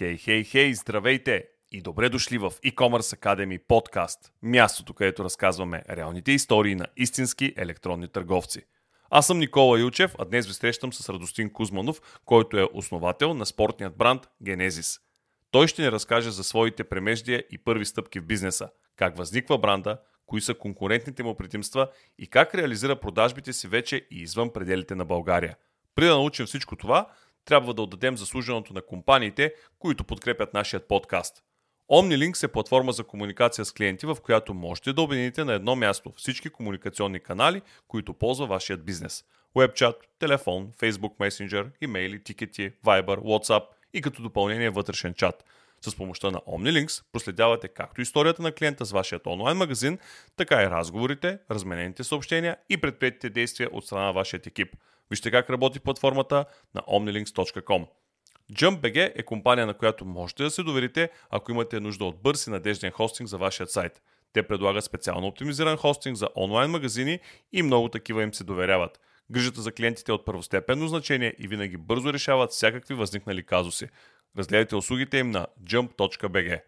Хей, хей, хей, здравейте и добре дошли в e-commerce Academy подкаст, мястото, където разказваме реалните истории на истински електронни търговци. Аз съм Никола Илчев, а днес ви срещам с Радостин Кузманов, който е основател на спортният бранд Genesis. Той ще ни разкаже за своите премеждия и първи стъпки в бизнеса, как възниква бранда, кои са конкурентните му предимства и как реализира продажбите си вече и извън пределите на България. Преди да научим всичко това, трябва да отдадем заслуженото на компаниите, които подкрепят нашия подкаст. OmniLinks е платформа за комуникация с клиенти, в която можете да обедините на едно място всички комуникационни канали, които ползва вашият бизнес. Webchat, телефон, Facebook Messenger, имейли, тикети, Viber, WhatsApp и като допълнение вътрешен чат. С помощта на OmniLinks проследявате както историята на клиента с вашият онлайн магазин, така и разговорите, разменените съобщения и предприятите действия от страна на вашият екип – Вижте как работи платформата на omnilinks.com. JumpBG е компания, на която можете да се доверите, ако имате нужда от бърз и надежден хостинг за вашия сайт. Те предлагат специално оптимизиран хостинг за онлайн магазини и много такива им се доверяват. Грижата за клиентите е от първостепенно значение и винаги бързо решават всякакви възникнали казуси. Разгледайте услугите им на jump.bg.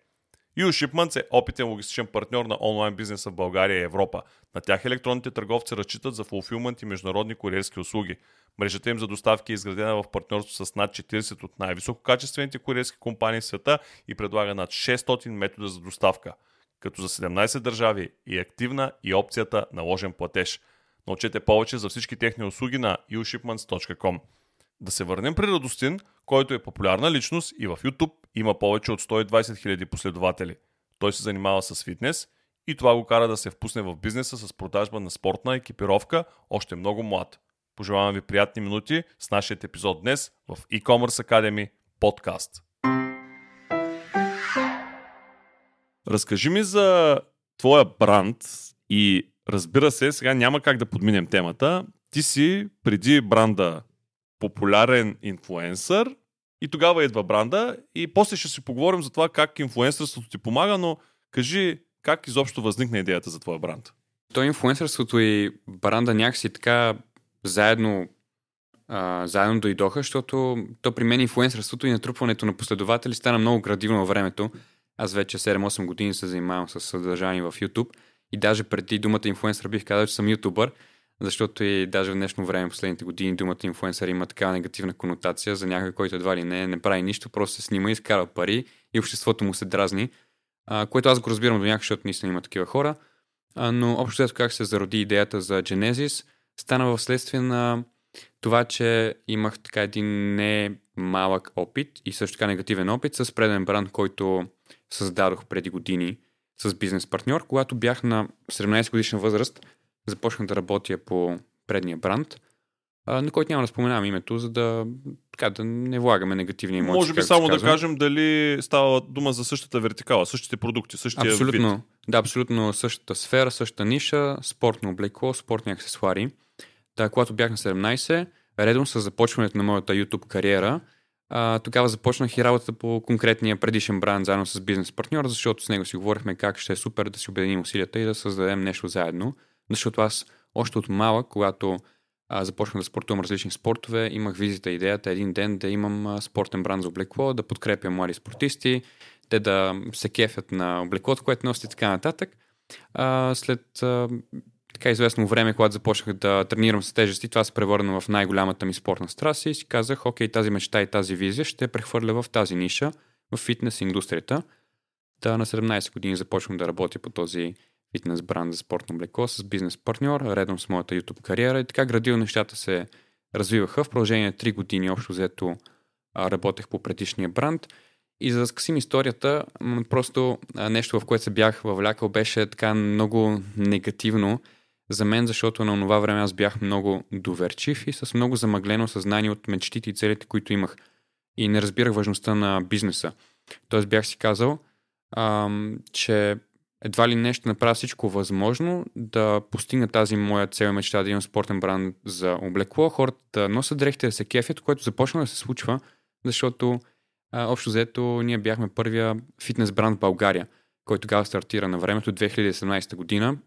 U-Shipments е опитен логистичен партньор на онлайн бизнеса в България и Европа. На тях електронните търговци разчитат за фулфилмент и международни куриерски услуги. Мрежата им за доставки е изградена в партньорство с над 40 от най-висококачествените куриерски компании в света и предлага над 600 метода за доставка. Като за 17 държави е активна и опцията наложен платеж. Научете повече за всички техни услуги на ushipments.com. Да се върнем при Радостин, който е популярна личност и в YouTube има повече от 120 000 последователи. Той се занимава с фитнес и това го кара да се впусне в бизнеса с продажба на спортна екипировка още много млад. Пожелавам ви приятни минути с нашия епизод днес в e-commerce Academy подкаст. Разкажи ми за твоя бранд и разбира се, сега няма как да подминем темата. Ти си преди бранда популярен инфлуенсър и тогава идва бранда и после ще си поговорим за това как инфлуенсърството ти помага, но кажи как изобщо възникна идеята за твоя бранд? То инфлуенсърството и бранда някакси така заедно, а, заедно дойдоха, защото то при мен инфлуенсърството и натрупването на последователи стана много градивно във времето. Аз вече 7-8 години се занимавам с съдържание в YouTube и даже преди думата инфлуенсър бих казал, че съм ютубър защото и даже в днешно време, последните години, думата инфлуенсър има такава негативна конотация за някой, който едва ли не, не прави нищо, просто се снима, изкарва пари и обществото му се дразни, а, което аз го разбирам до някакъв, защото наистина има такива хора. А, но общо след как се зароди идеята за Genesis, стана в следствие на това, че имах така един не малък опит и също така негативен опит с преден бранд, който създадох преди години с бизнес партньор, когато бях на 17 годишна възраст – започнах да работя по предния бранд, на който няма да споменавам името, за да, така, да не влагаме негативни емоции. Може би само да кажем дали става дума за същата вертикала, същите продукти, същия абсолютно, вид. Да, абсолютно същата сфера, същата ниша, спортно облекло, спортни аксесуари. Та, когато бях на 17, редом с започването на моята YouTube кариера, а, тогава започнах и работата по конкретния предишен бранд заедно с бизнес партньор, защото с него си говорихме как ще е супер да си обединим усилията и да създадем нещо заедно. Защото аз още от малък, когато а, започнах да спортувам различни спортове, имах визита идеята един ден да имам спортен бранд за облекло, да подкрепя млади спортисти, те да се кефят на облеклото, което носи и така нататък. А, след а, така известно време, когато започнах да тренирам с тежести, това се превърна в най-голямата ми спортна страст и си казах, окей, тази мечта и тази визия ще прехвърля в тази ниша, в фитнес индустрията. Та на 17 години започвам да работя по този фитнес бранд за спортно облекло с бизнес партньор, редом с моята YouTube кариера и така градил нещата се развиваха. В продължение на 3 години общо взето работех по предишния бранд. И за да скъсим историята, просто нещо, в което се бях въвлякал, беше така много негативно за мен, защото на това време аз бях много доверчив и с много замъглено съзнание от мечтите и целите, които имах. И не разбирах важността на бизнеса. Тоест бях си казал, ам, че едва ли нещо направя всичко възможно да постигна тази моя цел мечта да имам спортен бранд за облекло, хората да носят дрехите да се кефят, което започна да се случва, защото а, общо взето ние бяхме първия фитнес бранд в България, който тогава стартира на времето 2017 година.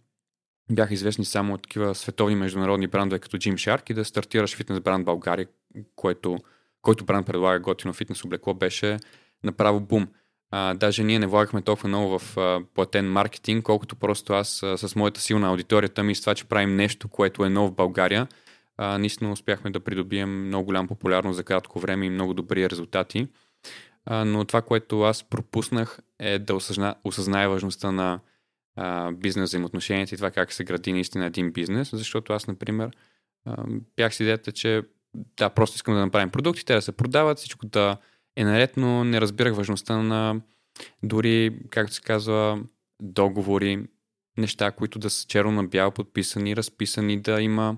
Бяха известни само от такива световни международни брандове като Gymshark и да стартираш фитнес бранд България, което, който бранд предлага готино фитнес облекло беше направо бум. А, даже ние не влагахме толкова много в а, платен маркетинг, колкото просто аз а, с моята силна аудиторията ми с това, че правим нещо, което е ново в България, а, наистина успяхме да придобием много голям популярност за кратко време и много добри резултати. А, но това, което аз пропуснах е да осъзна, осъзная важността на а, бизнес взаимоотношенията и това как се гради наистина един бизнес, защото аз, например, а, бях с идеята, че да, просто искам да направим продукти, те да се продават, всичко да е наред, но не разбирах важността на дори, както се казва, договори, неща, които да са черно на бяло подписани, разписани, да има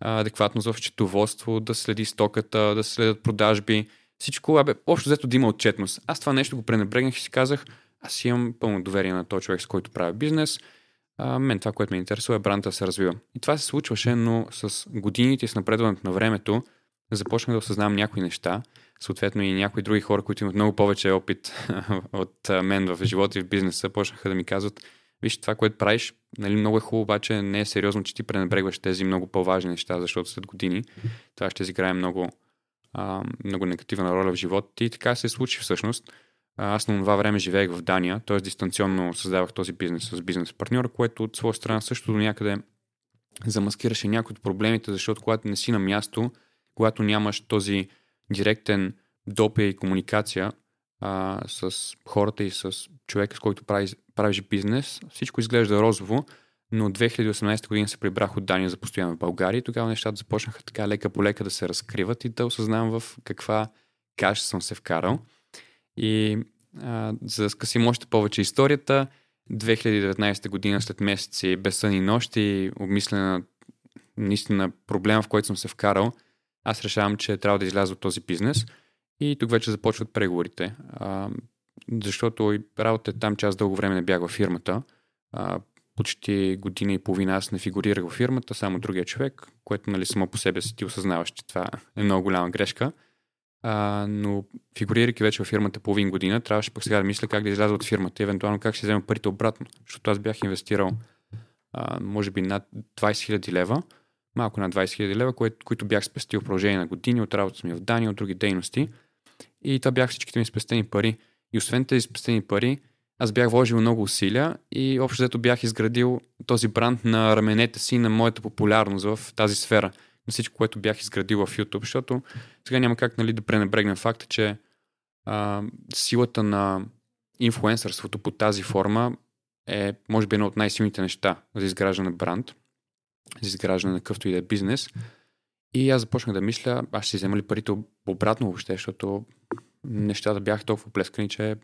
адекватност в счетоводство, да следи стоката, да следят продажби, всичко, абе, общо взето да има отчетност. Аз това нещо го пренебрегнах и си казах, аз имам пълно доверие на този човек, с който правя бизнес. А, мен това, което ме интересува е бранда да се развива. И това се случваше, но с годините и с напредването на времето започнах да осъзнавам някои неща, съответно и някои други хора, които имат много повече опит от мен в живота и в бизнеса, почнаха да ми казват, виж, това, което правиш, нали, много е хубаво, обаче не е сериозно, че ти пренебрегваш тези много по-важни неща, защото след години това ще изиграе много, много негативна роля в живота ти. И така се случи всъщност. Аз на това време живеех в Дания, т.е. дистанционно създавах този бизнес с бизнес партньора, което от своя страна също до някъде замаскираше някои от проблемите, защото когато не си на място, когато нямаш този директен допия и комуникация а, с хората и с човека, с който правиш, правиш бизнес, всичко изглежда розово, но 2018 година се прибрах от Дания за постоянно в България и тогава нещата започнаха така лека по лека да се разкриват и да осъзнавам в каква каша съм се вкарал. И а, за да скъсим още повече историята, 2019 година след месеци без сън и нощи, обмислена наистина проблема, в който съм се вкарал, аз решавам, че трябва да изляза от този бизнес и тук вече започват преговорите. А, защото работа е там, че аз дълго време не бях във фирмата. А, почти година и половина аз не фигурирах във фирмата, само другия човек, което нали само по себе си ти осъзнаваш, че това е много голяма грешка. А, но фигурирайки вече във фирмата половин година, трябваше пък сега да мисля как да изляза от фирмата и евентуално как ще взема парите обратно, защото аз бях инвестирал а, може би над 20 000 лева, малко над 20 000 лева, кое, които бях спестил в продължение на години от работата ми в Дания, от други дейности. И това бях всичките ми спестени пари. И освен тези спестени пари, аз бях вложил много усилия и общо взето бях изградил този бранд на раменете си, на моята популярност в тази сфера – на всичко, което бях изградил в YouTube, защото сега няма как нали, да пренебрегнем факта, че а, силата на инфлуенсърството по тази форма е, може би, едно от най-силните неща за изграждане на бранд, за изграждане на какъвто и да е бизнес. И аз започнах да мисля, аз ще взема ли парите обратно въобще, защото нещата бяха толкова плескани, че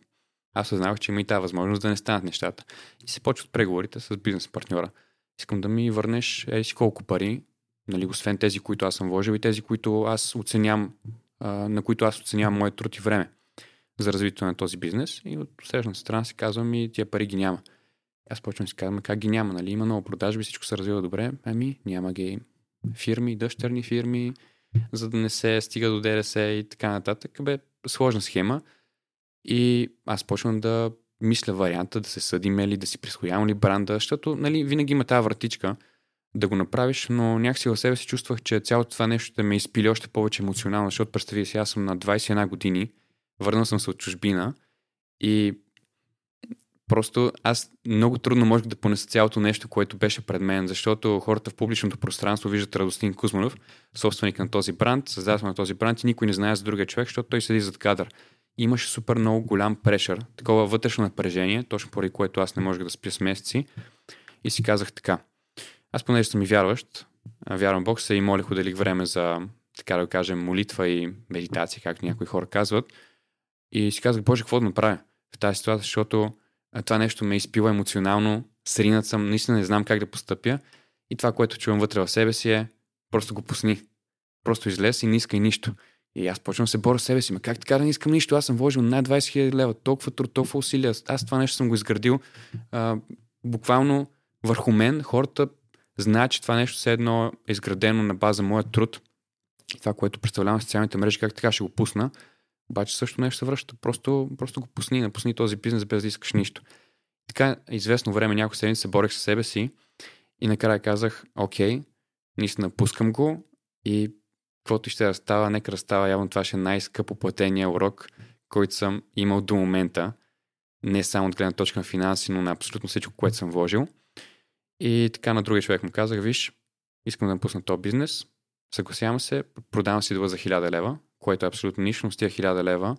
аз съзнавах, че има и тази възможност да не станат нещата. И се почват преговорите с бизнес партньора. Искам да ми върнеш си колко пари, Нали, освен тези, които аз съм вложил и тези, които аз оценям, на които аз оценявам моят труд и време за развитието на този бизнес. И от срещната страна си казвам и тия пари ги няма. Аз почвам да си казвам, как ги няма, нали? Има много продажби, всичко се развива добре. Ами, няма ги фирми, дъщерни фирми, за да не се стига до ДРС и така нататък. Бе, сложна схема. И аз почвам да мисля варианта да се съдим или да си присвоявам ли бранда, защото нали, винаги има тази вратичка – да го направиш, но някакси в себе си чувствах, че цялото това нещо ще ме изпили още повече емоционално, защото представи си, аз съм на 21 години, върнал съм се от чужбина и просто аз много трудно можех да понеса цялото нещо, което беше пред мен, защото хората в публичното пространство виждат Радостин Кузманов, собственик на този бранд, създател на този бранд и никой не знае за другия човек, защото той седи зад кадър. Имаше супер много голям прешър, такова вътрешно напрежение, точно поради което аз не можех да спя с месеци. И си казах така, аз понеже съм и вярващ, вярвам Бог, се и молих, отделих време за, така да кажем, молитва и медитация, както някои хора казват. И си казах, Боже, какво да направя в тази ситуация, защото това нещо ме изпива емоционално, сринат съм, наистина не знам как да постъпя. И това, което чувам вътре в себе си е, просто го пусни. Просто излез и не искай нищо. И аз почвам да се боря с себе си. Ма как така да не искам нищо? Аз съм вложил над 20 000 лева, толкова труд, толкова усилия. Аз това нещо съм го изградил а, буквално върху мен. Хората знаят, че това нещо все едно е изградено на база моя труд. Това, което представлявам в социалните мрежи, как така ще го пусна. Обаче също нещо се връща. Просто, просто го пусни, напусни този бизнес без да искаш нищо. Така, известно време, няколко седмици се борех със себе си и накрая казах, окей, наистина пускам го и каквото ще да става, нека да става. Явно това ще е най-скъпо платения урок, който съм имал до момента. Не само от гледна точка на финанси, но на абсолютно всичко, което съм вложил. И така на другия човек му казах, виж, искам да напусна този бизнес, съгласявам се, продавам си дела за 1000 лева, което е абсолютно нищо, с тия 1000 лева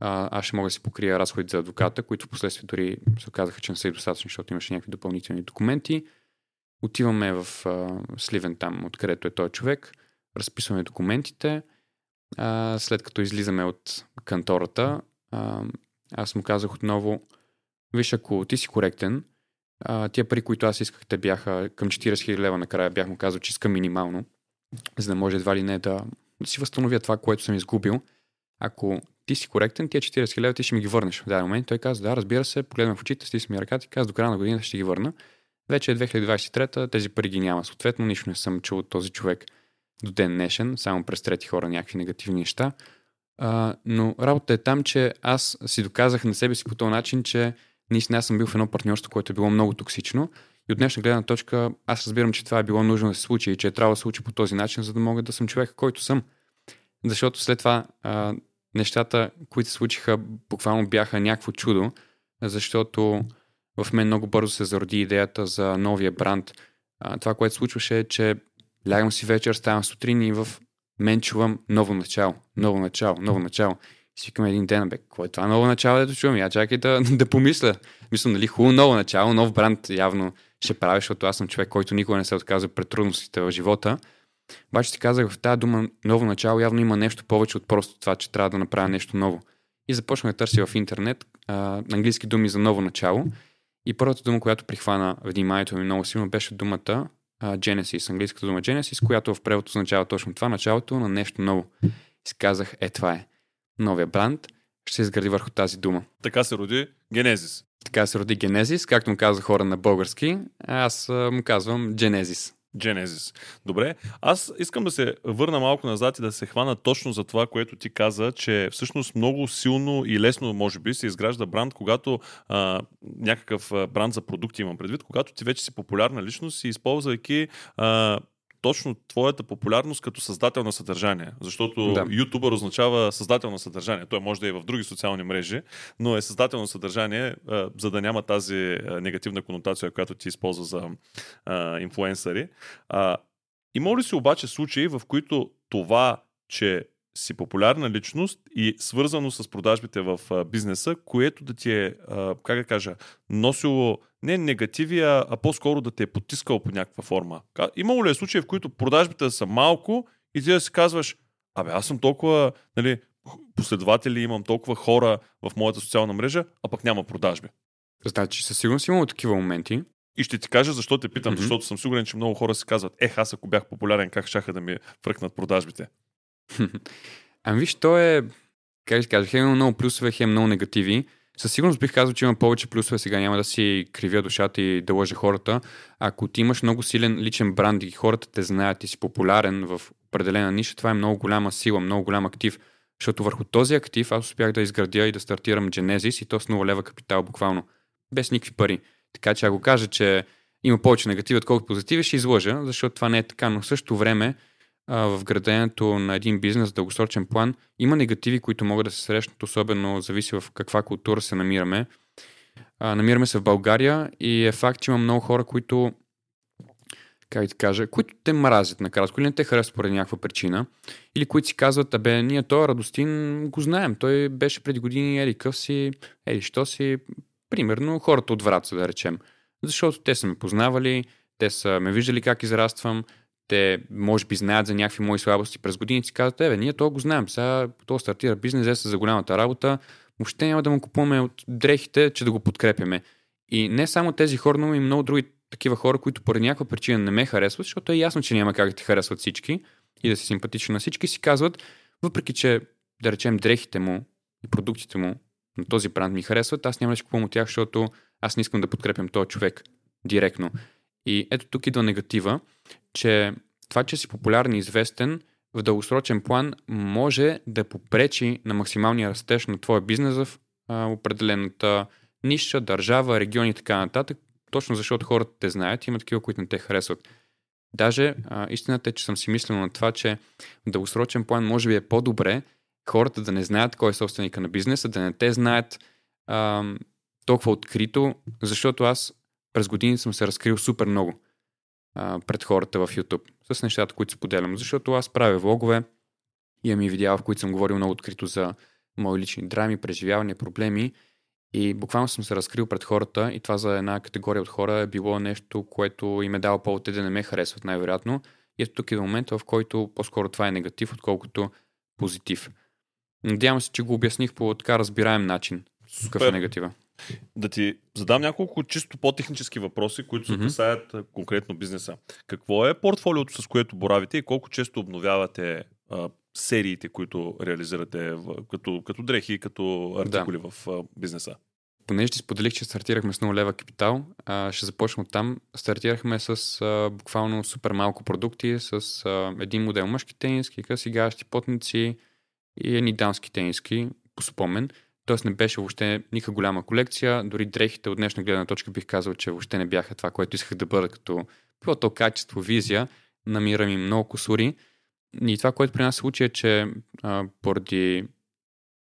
а, аз ще мога да си покрия разходите за адвоката, които в последствие дори се оказаха, че не са и достатъчни, защото имаше някакви допълнителни документи. Отиваме в а, Сливен там, откъдето е този човек, разписваме документите. А, след като излизаме от кантората, а, аз му казах отново, виж, ако ти си коректен, а, тия пари, които аз исках, те бяха към 40 000 лева накрая, бях му казал, че искам минимално, за да може едва ли не да, да си възстановя това, което съм изгубил. Ако ти си коректен, тия 40 000 ти ще ми ги върнеш в даден момент. Той каза, да, разбира се, погледна в очите, стисна ми ръката и каза, до края на годината ще ги върна. Вече е 2023, тези пари ги няма. Съответно, нищо не съм чул от този човек до ден днешен, само през трети хора някакви негативни неща. А, но работа е там, че аз си доказах на себе си по този начин, че наистина аз съм бил в едно партньорство, което е било много токсично. И от днешна гледна точка аз разбирам, че това е било нужно да се случи и че е трябва да се случи по този начин, за да мога да съм човек, който съм. Защото след това а, нещата, които се случиха, буквално бяха някакво чудо, защото в мен много бързо се зароди идеята за новия бранд. А, това, което случваше е, че лягам си вечер, ставам сутрин и в мен чувам ново начало, ново начало, ново начало. И си един ден, бе, какво е това ново начало, дето чувам? Я чакай да, да помисля. Мисля, нали, хубаво ново начало, нов бранд явно ще правя, защото аз съм човек, който никога не се отказва пред трудностите в живота. Обаче си казах, в тази дума ново начало явно има нещо повече от просто това, че трябва да направя нещо ново. И започнах да търся в интернет а, английски думи за ново начало. И първата дума, която прихвана вниманието ми много силно, беше думата а, Genesis, английската дума Genesis, която в превод означава точно това, началото на нещо ново. И си казах, е това е. Новия бранд ще се изгради върху тази дума. Така се роди Генезис. Така се роди Генезис, както му казва хора на български. Аз му казвам Genesis. Genesis. Добре, аз искам да се върна малко назад и да се хвана точно за това, което ти каза, че всъщност много силно и лесно, може би, се изгражда бранд, когато а, някакъв бранд за продукти имам предвид, когато ти вече си популярна личност и използвайки а, точно твоята популярност като създател на съдържание. Защото да. ютубър означава създател на съдържание. Той може да е в други социални мрежи, но е създател на съдържание, а, за да няма тази а, негативна конотация, която ти използва за а, инфлуенсъри. А, има ли си обаче случаи, в които това, че си популярна личност и свързано с продажбите в а, бизнеса, което да ти е, а, как да кажа, носило не негативи, а, а по-скоро да те е потискал по някаква форма. Имало ли е случаи, в които продажбите са малко и ти да си казваш, абе аз съм толкова нали, последователи, имам толкова хора в моята социална мрежа, а пък няма продажби. Значи, със сигурност имало такива моменти. И ще ти кажа защо те питам, mm-hmm. защото съм сигурен, че много хора си казват, ех, аз ако бях популярен, как шаха да ми фръкнат продажбите. ами виж, то е, как ще кажа, хем много плюсове, хем много негативи. Със сигурност бих казал, че има повече плюсове. Сега няма да си кривя душата и да лъжа хората. Ако ти имаш много силен личен бранд и хората те знаят и си популярен в определена ниша, това е много голяма сила, много голям актив. Защото върху този актив аз успях да изградя и да стартирам Genesis и то с 0 лева капитал буквално. Без никакви пари. Така че ако кажа, че има повече негативи, отколкото позитиви, ще излъжа, защото това не е така. Но в същото време в градението на един бизнес дългосрочен план има негативи, които могат да се срещнат, особено зависи в каква култура се намираме. намираме се в България и е факт, че има много хора, които как да кажа, които те мразят накратко или не те харесват поради някаква причина, или които си казват, абе, ние той Радостин го знаем, той беше преди години ели къв си, ели що си, примерно хората от Враца, да речем. Защото те са ме познавали, те са ме виждали как израствам, те може би знаят за някакви мои слабости през годините, си казват, еве, ние то го знаем, сега то стартира бизнес, е за голямата работа, въобще няма да му купуваме от дрехите, че да го подкрепяме. И не само тези хора, но и много други такива хора, които поради някаква причина не ме харесват, защото е ясно, че няма как да ти харесват всички и да си симпатичен на всички, си казват, въпреки че, да речем, дрехите му и продуктите му на този бранд ми харесват, аз няма да си купувам от тях, защото аз не искам да подкрепям този човек директно. И ето тук идва негатива, че това, че си популярен и известен, в дългосрочен план може да попречи на максималния растеж на твоя бизнес в а, определената ниша, държава, регион и така нататък, точно защото хората те знаят, има такива, които не те харесват. Даже а, истината е, че съм си мислил на това, че в дългосрочен план може би е по-добре хората да не знаят кой е собственика на бизнеса, да не те знаят а, толкова открито, защото аз през години съм се разкрил супер много а, пред хората в YouTube с нещата, които споделям. Защото аз правя влогове, имам и видеа, в които съм говорил много открито за мои лични драми, преживявания, проблеми и буквално съм се разкрил пред хората и това за една категория от хора е било нещо, което им е дало повод да не ме харесват най-вероятно. И ето тук е момента, в който по-скоро това е негатив, отколкото позитив. Надявам се, че го обясних по така разбираем начин. Какъв е негатива? Да ти задам няколко чисто по-технически въпроси, които се mm-hmm. касаят конкретно бизнеса. Какво е портфолиото, с което боравите и колко често обновявате а, сериите, които реализирате в, като, като дрехи, като артикули да. в а, бизнеса? Понеже ти споделих, че стартирахме с 0 лева капитал, а, ще започна от там. Стартирахме с а, буквално супер малко продукти, с а, един модел мъжки тениски, къси гащи, потници и едни дамски тениски, по спомен. Тоест не беше въобще никаква голяма колекция. Дори дрехите от днешна гледна точка бих казал, че въобще не бяха това, което исках да бъда като било то качество, визия. Намирам и много косури. И това, което при нас се случи е, че а, поради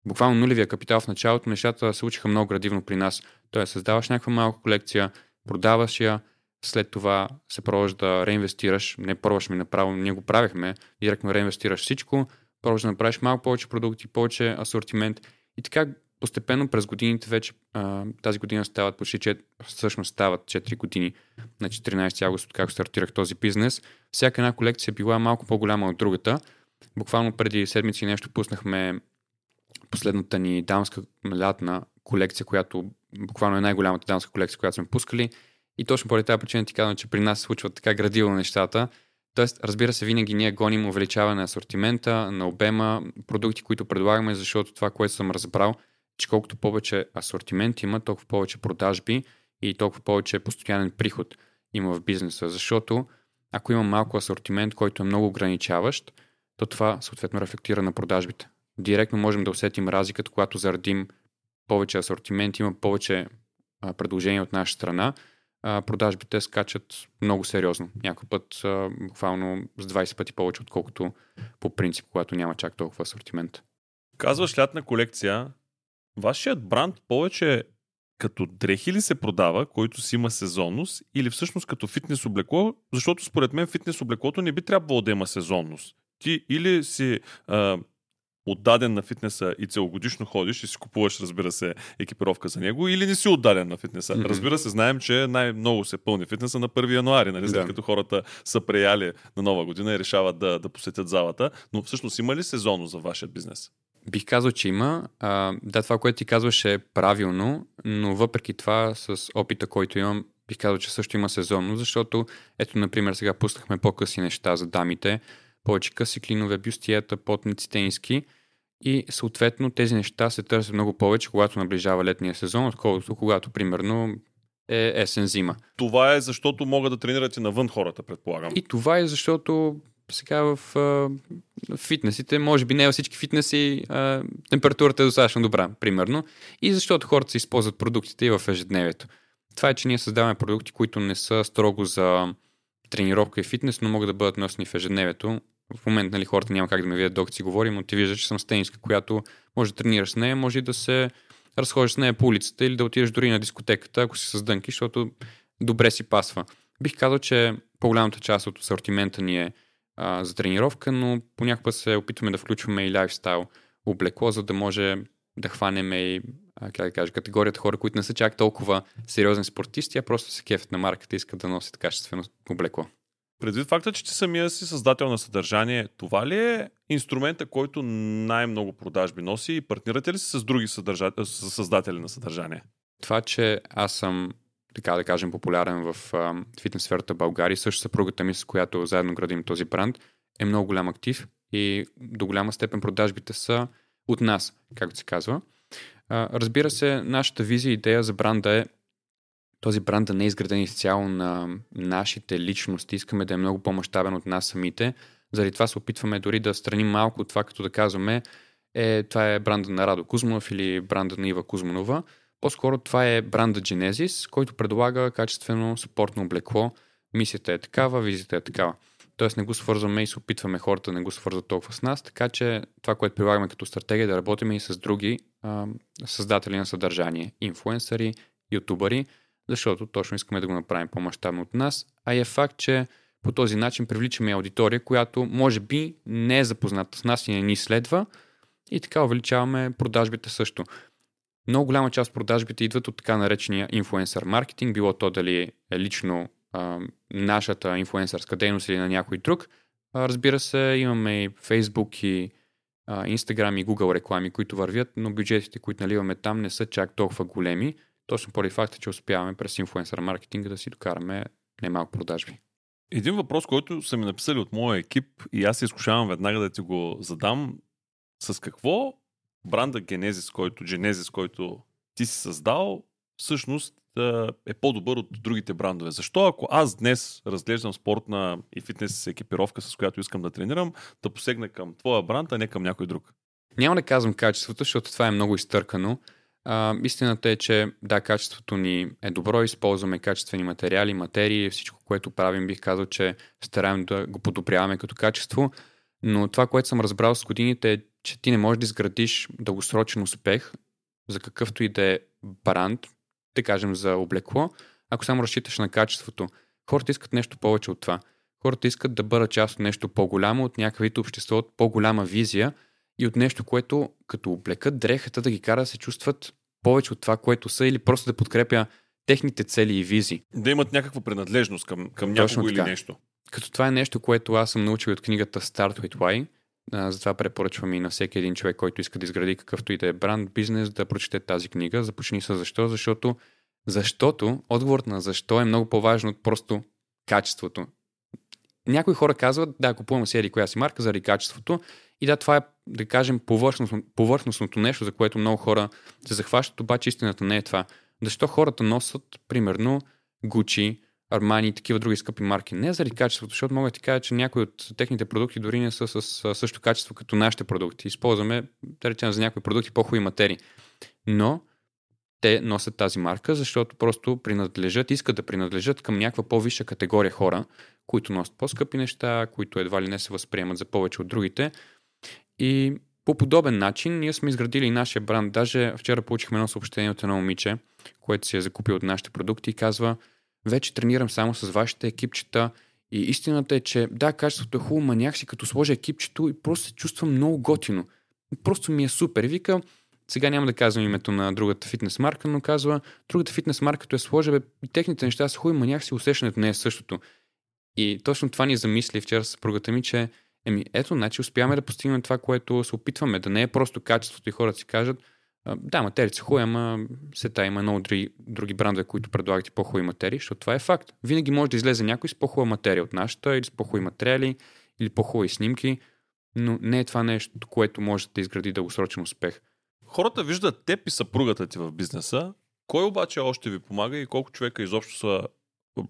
буквално нулевия капитал в началото, нещата се случиха много градивно при нас. Тоест, създаваш някаква малка колекция, продаваш я, след това се пробваш да реинвестираш, не пробваш ми направо, ние го правихме, директно реинвестираш всичко, пробваш да направиш малко повече продукти, повече асортимент и така постепенно през годините вече а, тази година стават почти 4, всъщност стават 4 години на 14 август, откакто стартирах този бизнес. Всяка една колекция била малко по-голяма от другата. Буквално преди седмици нещо пуснахме последната ни дамска лятна колекция, която буквално е най-голямата дамска колекция, която сме пускали. И точно поради тази причина ти казвам, че при нас се случват така градивно нещата. Тоест, разбира се, винаги ние гоним увеличаване на асортимента, на обема, продукти, които предлагаме, защото това, което съм разбрал, че колкото повече асортимент има, толкова повече продажби и толкова повече постоянен приход има в бизнеса. Защото ако има малко асортимент, който е много ограничаващ, то това съответно рефлектира на продажбите. Директно можем да усетим разликата, когато зарадим повече асортимент, има повече предложения от наша страна, продажбите скачат много сериозно. Някой път буквално с 20 пъти повече, отколкото по принцип, когато няма чак толкова асортимент. Казваш лятна колекция, вашият бранд повече като дрехи ли се продава, който си има сезонност, или всъщност като фитнес облекло, защото според мен фитнес облеклото не би трябвало да има сезонност. Ти или си а, отдаден на фитнеса и целогодишно ходиш и си купуваш, разбира се, екипировка за него, или не си отдаден на фитнеса. Mm-hmm. Разбира се, знаем, че най-много се пълни фитнеса на 1 януари, нали, да. като хората са преяли на нова година и решават да, да посетят залата. Но всъщност има ли сезонно за вашия бизнес? Бих казал, че има. А, да, това, което ти казваш е правилно, но въпреки това, с опита, който имам, бих казал, че също има сезонно, защото, ето, например, сега пуснахме по-къси неща за дамите, повече къси клинове, бюстията, потници, тениски и съответно тези неща се търсят много повече, когато наближава летния сезон, отколкото когато, примерно, е есен-зима. Това е защото могат да тренират и навън хората, предполагам. И това е защото сега в а, фитнесите, може би не във всички фитнеси, а, температурата е достатъчно добра, примерно. И защото хората се използват продуктите и в ежедневието. Това е, че ние създаваме продукти, които не са строго за тренировка и фитнес, но могат да бъдат носени в ежедневието. В момента нали, хората няма как да ме видят докато си говорим, но ти виждаш, че съм стениска, която може да тренираш с нея, може и да се разходиш с нея по улицата или да отидеш дори на дискотеката, ако си с дънки, защото добре си пасва. Бих казал, че по-голямата част от асортимента ни е а, за тренировка, но понякога се опитваме да включваме и лайфстайл облекло, за да може да хванем и как да кажа, категорията хора, които не са чак толкова сериозни спортисти, а просто се кефят на марката и искат да носят качествено облекло. Предвид факта, че ти самия си създател на съдържание, това ли е инструмента, който най-много продажби носи и партнирате ли се с други съдържа... създатели на съдържание? Това, че аз съм така да кажем, популярен в фитнес сферата България. Също съпругата ми, с която заедно градим този бранд, е много голям актив и до голяма степен продажбите са от нас, както се казва. Разбира се, нашата визия и идея за бранда е този бранд да не е изграден изцяло на нашите личности. Искаме да е много по-мащабен от нас самите. Заради това се опитваме дори да страним малко от това, като да казваме, е, това е бранда на Радо Кузманов или бранда на Ива Кузманова. По-скоро това е бранда Genesis, който предлага качествено спортно облекло. Мисията е такава, визията е такава. Тоест не го свързваме и се опитваме хората да не го свързват толкова с нас, така че това, което прилагаме като стратегия е да работим и с други а, създатели на съдържание, инфуенсъри, ютубъри, защото точно искаме да го направим по-масштабно от нас, а е факт, че по този начин привличаме аудитория, която може би не е запозната с нас и не ни следва и така увеличаваме продажбите също. Много голяма част от продажбите идват от така наречения инфуенсър маркетинг, било то дали е лично а, нашата инфуенсърска дейност или на някой друг. А, разбира се, имаме и Facebook и а, Instagram и Google реклами, които вървят, но бюджетите, които наливаме там, не са чак толкова големи, точно поради факта, че успяваме през инфуенсър маркетинга да си докараме немалко продажби. Един въпрос, който са ми написали от моя екип и аз се изкушавам веднага да ти го задам. С какво бранда Genesis, който, Genesis, който ти си създал, всъщност е по-добър от другите брандове. Защо ако аз днес разглеждам спортна и фитнес екипировка, с която искам да тренирам, да посегна към твоя бранд, а не към някой друг? Няма да казвам качеството, защото това е много изтъркано. А, истината е, че да, качеството ни е добро, използваме качествени материали, материи, всичко, което правим, бих казал, че стараем да го подобряваме като качество, но това, което съм разбрал с годините е, че ти не можеш да изградиш дългосрочен успех за какъвто и да е бранд, да кажем за облекло, ако само разчиташ на качеството. Хората искат нещо повече от това. Хората искат да бъдат част от нещо по-голямо, от някакъв общество, от по-голяма визия и от нещо, което като облекат дрехата да ги кара да се чувстват повече от това, което са или просто да подкрепя техните цели и визи. Да имат някаква принадлежност към, към някого или нещо. Като това е нещо, което аз съм научил от книгата Start with Why, а, затова препоръчвам и на всеки един човек, който иска да изгради какъвто и да е бранд, бизнес, да прочете тази книга. Започни с защо, защото защото отговорът на защо е много по-важно от просто качеството. Някои хора казват, да, купувам си еди коя си марка заради качеството и да, това е, да кажем, повърхностно, повърхностното нещо, за което много хора се захващат, обаче истината не е това. Защо хората носят, примерно, Gucci, Армани и такива други скъпи марки. Не заради качеството, защото мога да ти кажа, че някои от техните продукти дори не са с същото качество като нашите продукти. Използваме, да речем, за някои продукти по-хубави материи. Но те носят тази марка, защото просто принадлежат, искат да принадлежат към някаква по-висша категория хора, които носят по-скъпи неща, които едва ли не се възприемат за повече от другите. И по подобен начин ние сме изградили нашия бранд. Даже вчера получихме едно съобщение от едно момиче, което си е закупил от нашите продукти и казва, вече тренирам само с вашите екипчета и истината е, че да, качеството е хубаво, ма си като сложа екипчето и просто се чувствам много готино. Просто ми е супер. И вика, сега няма да казвам името на другата фитнес марка, но казва, другата фитнес марка, като е сложа, бе, и техните неща са хубави, ма си усещането не е същото. И точно това ни замисли вчера с съпругата ми, че еми, ето, значи успяваме да постигнем това, което се опитваме, да не е просто качеството и хората си кажат, да, материите са хубави, ама сета има много други, други брандове, които предлагат и по-хубави материи, защото това е факт. Винаги може да излезе някой с по-хубава материя от нашата, или с по-хубави материали, или по-хубави снимки, но не е това нещо, което може да изгради дългосрочен успех. Хората виждат теб и съпругата ти в бизнеса. Кой обаче още ви помага и колко човека изобщо са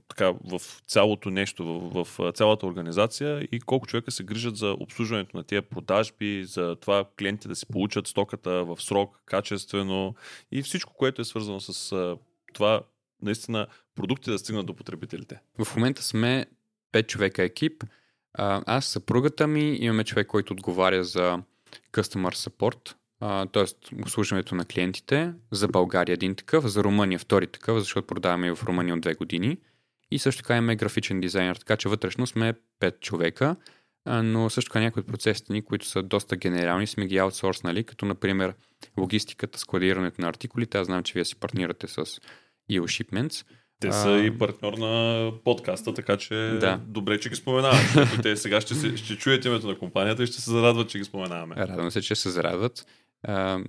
така, в цялото нещо, в, в цялата организация и колко човека се грижат за обслужването на тия продажби, за това клиентите да си получат стоката в срок, качествено и всичко, което е свързано с това наистина продукти да стигнат до потребителите. В момента сме 5 човека екип. Аз, съпругата ми, имаме човек, който отговаря за Customer Support, т.е. обслужването на клиентите. За България един такъв, за Румъния втори такъв, защото продаваме и в Румъния от две години. И също така имаме графичен дизайнер, така че вътрешно сме 5 човека, но също така някои от процесите ни, които са доста генерални, сме ги аутсорснали, като например логистиката, складирането на артикулите. Аз знам, че вие си партнирате с EO Shipments. Те са а... и партньор на подкаста, така че да. добре, че ги споменаваме. защото те сега ще, се, ще чуят името на компанията и ще се зарадват, че ги споменаваме. Радвам се, че се зарадват.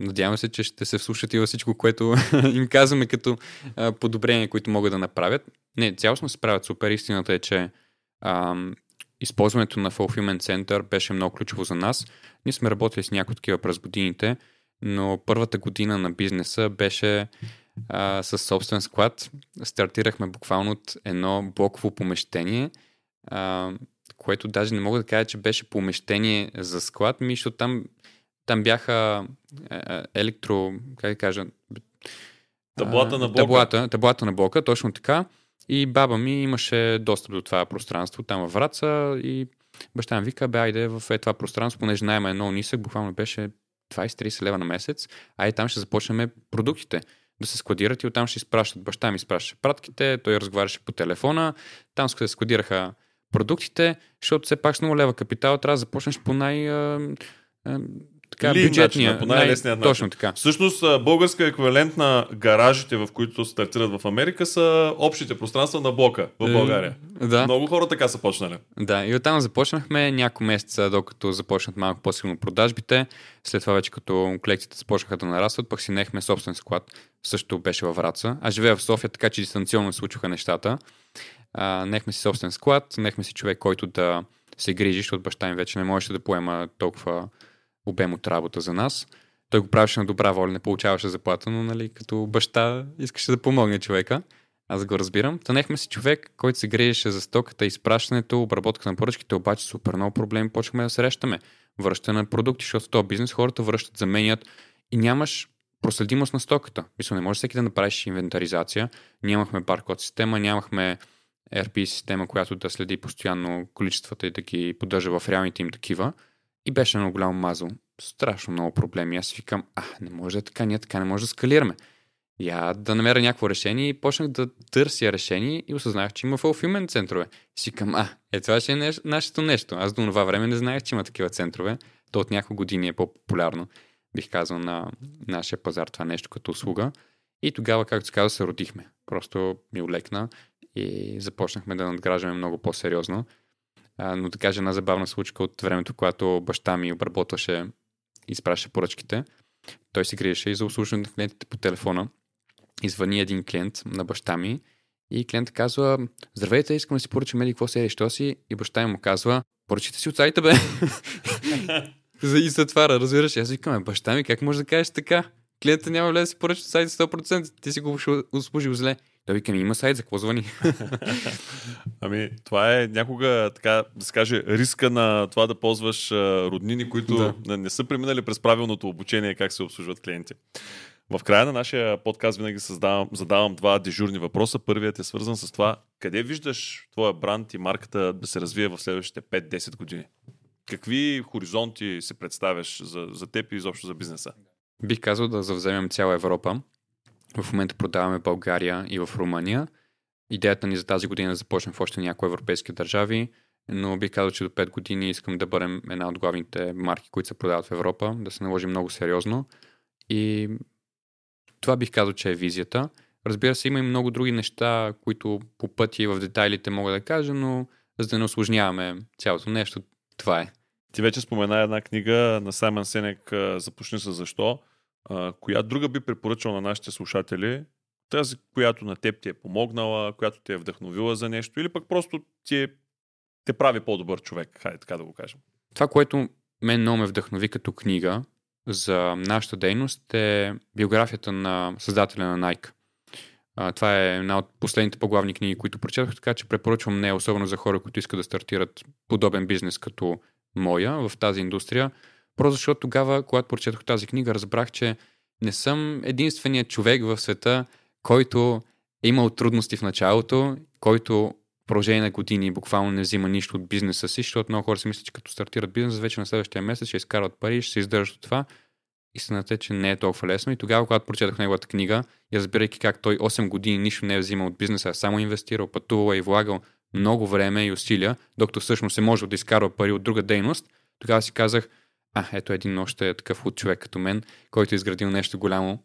Надявам се, че ще се вслушат и във всичко, което им казваме като uh, подобрения, които могат да направят. Не, цялостно се правят супер. Истината е, че uh, използването на Fulfillment Center беше много ключово за нас. Ние сме работили с някои такива през годините, но първата година на бизнеса беше uh, с собствен склад. Стартирахме буквално от едно блоково помещение, uh, което даже не мога да кажа, че беше помещение за склад, ми, защото там там бяха е, е, електро, как да кажа, Таблата на блока. Таблата, таблата на блока, точно така. И баба ми имаше достъп до това пространство, там във Враца и баща ми вика, бе, айде в е това пространство, понеже найма е много нисък, буквално беше 20-30 лева на месец, а и там ще започнем продуктите да се складират и оттам ще изпращат. Баща ми изпращаше пратките, той разговаряше по телефона, там се складираха продуктите, защото все пак с много лева капитал трябва да започнеш по най- така, Лин бюджетния, начин, по най-лесния начин. Точно така. Всъщност, българска еквивалент на гаражите, в които стартират в Америка, са общите пространства на блока в Е, България. Да. Много хора така са почнали. Да, и оттам започнахме няколко месеца, докато започнат малко по-силно продажбите. След това вече като колекциите започнаха да нарастват, пък си нехме собствен склад. Също беше във Враца. Аз живея в София, така че дистанционно случваха нещата. А, нехме си собствен склад, нехме си човек, който да се грижи, защото баща ми вече не можеше да поема толкова обем от работа за нас. Той го правеше на добра воля, не получаваше заплата, но нали, като баща искаше да помогне човека. Аз го разбирам. Танехме си човек, който се грижеше за стоката, изпращането, обработка на поръчките, обаче супер много проблеми почнахме да срещаме. Връщане на продукти, защото този бизнес хората връщат, заменят и нямаш проследимост на стоката. Мисля, не можеш всеки да направиш инвентаризация. Нямахме баркод система, нямахме ERP система, която да следи постоянно количествата и да ги поддържа в реалните им такива. И беше много голям мазъл. Страшно много проблеми. Аз викам, а, не може да така, ние така не може да скалираме. Я да намеря някакво решение и почнах да търся решение и осъзнах, че има fulfillment центрове. И си към, а, е това ще е неш- нашето нещо. Аз до това време не знаех, че има такива центрове. То от няколко години е по-популярно, бих казал, на нашия пазар това нещо като услуга. И тогава, както се казва, се родихме. Просто ми олекна и започнахме да надграждаме много по-сериозно. Но да кажа една забавна случка от времето, когато баща ми обработваше и изпращаше поръчките. Той се гриеше и за обслужването на клиентите по телефона. Извъни един клиент на баща ми и клиентът казва, здравейте, искам да си поръчам еди какво серия, що си? И баща ми му казва, поръчите си от сайта, бе. И затваря, разбираш. Аз викам, «Е, баща ми, как може да кажеш така? Клиентът няма влезе да си поръча от сайта 100%, ти си го услужил зле. Той вика, ми има сайт, за какво звъни? Ами, това е някога, така да се каже, риска на това да ползваш роднини, които Да. не, не са преминали през правилното обучение как се обслужват клиенти. В края на нашия подкаст винаги създавам, задавам два дежурни въпроса. Първият е свързан с това, къде виждаш твоя бранд и марката да се развие в следващите 5-10 години? Какви хоризонти се представяш за, за теб и изобщо за бизнеса? Бих казал да завземем цяла Европа. В момента продаваме България и в Румъния. Идеята ни за тази година е да започнем в още някои европейски държави, но бих казал, че до 5 години искам да бъдем една от главните марки, които се продават в Европа, да се наложи много сериозно. И това бих казал, че е визията. Разбира се, има и много други неща, които по пъти в детайлите мога да кажа, но за да не осложняваме цялото нещо, това е. Ти вече спомена една книга на Саймън Сенек Започни с защо. Коя друга би препоръчал на нашите слушатели? Тази, която на теб ти е помогнала, която те е вдъхновила за нещо или пък просто ти е, те прави по-добър човек, хайде така да го кажем. Това, което мен много ме вдъхнови като книга за нашата дейност е биографията на създателя на Nike. Това е една от последните по-главни книги, които прочетох, така че препоръчвам не, особено за хора, които искат да стартират подобен бизнес като моя в тази индустрия. Просто защото тогава, когато прочетох тази книга, разбрах, че не съм единственият човек в света, който е имал трудности в началото, който в продължение на години буквално не взима нищо от бизнеса си, защото много хора си мислят, че като стартират бизнес, вече на следващия месец ще изкарват пари, ще се издържат от това. Истината е, че не е толкова лесно. И тогава, когато прочетох неговата книга, и разбирайки как той 8 години нищо не е взимал от бизнеса, а само инвестирал, пътувал и влагал много време и усилия, докато всъщност е можел да изкарва пари от друга дейност, тогава си казах, а, ето един още такъв от човек като мен, който е изградил нещо голямо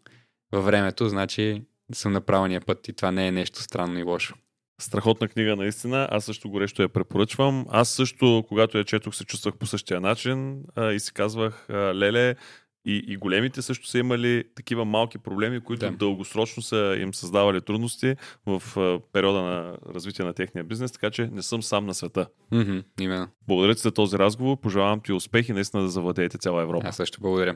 във времето, значи съм на правилния път и това не е нещо странно и лошо. Страхотна книга, наистина. Аз също горещо я препоръчвам. Аз също, когато я четох, се чувствах по същия начин а, и си казвах, леле, и, и големите също са имали такива малки проблеми, които Да. дългосрочно са им създавали трудности в периода на развитие на техния бизнес, така че не съм сам на света. Мгм, именно. Благодаря ти за този разговор. Пожелавам ти успехи наистина да завладеете цяла Европа. Аз също благодаря.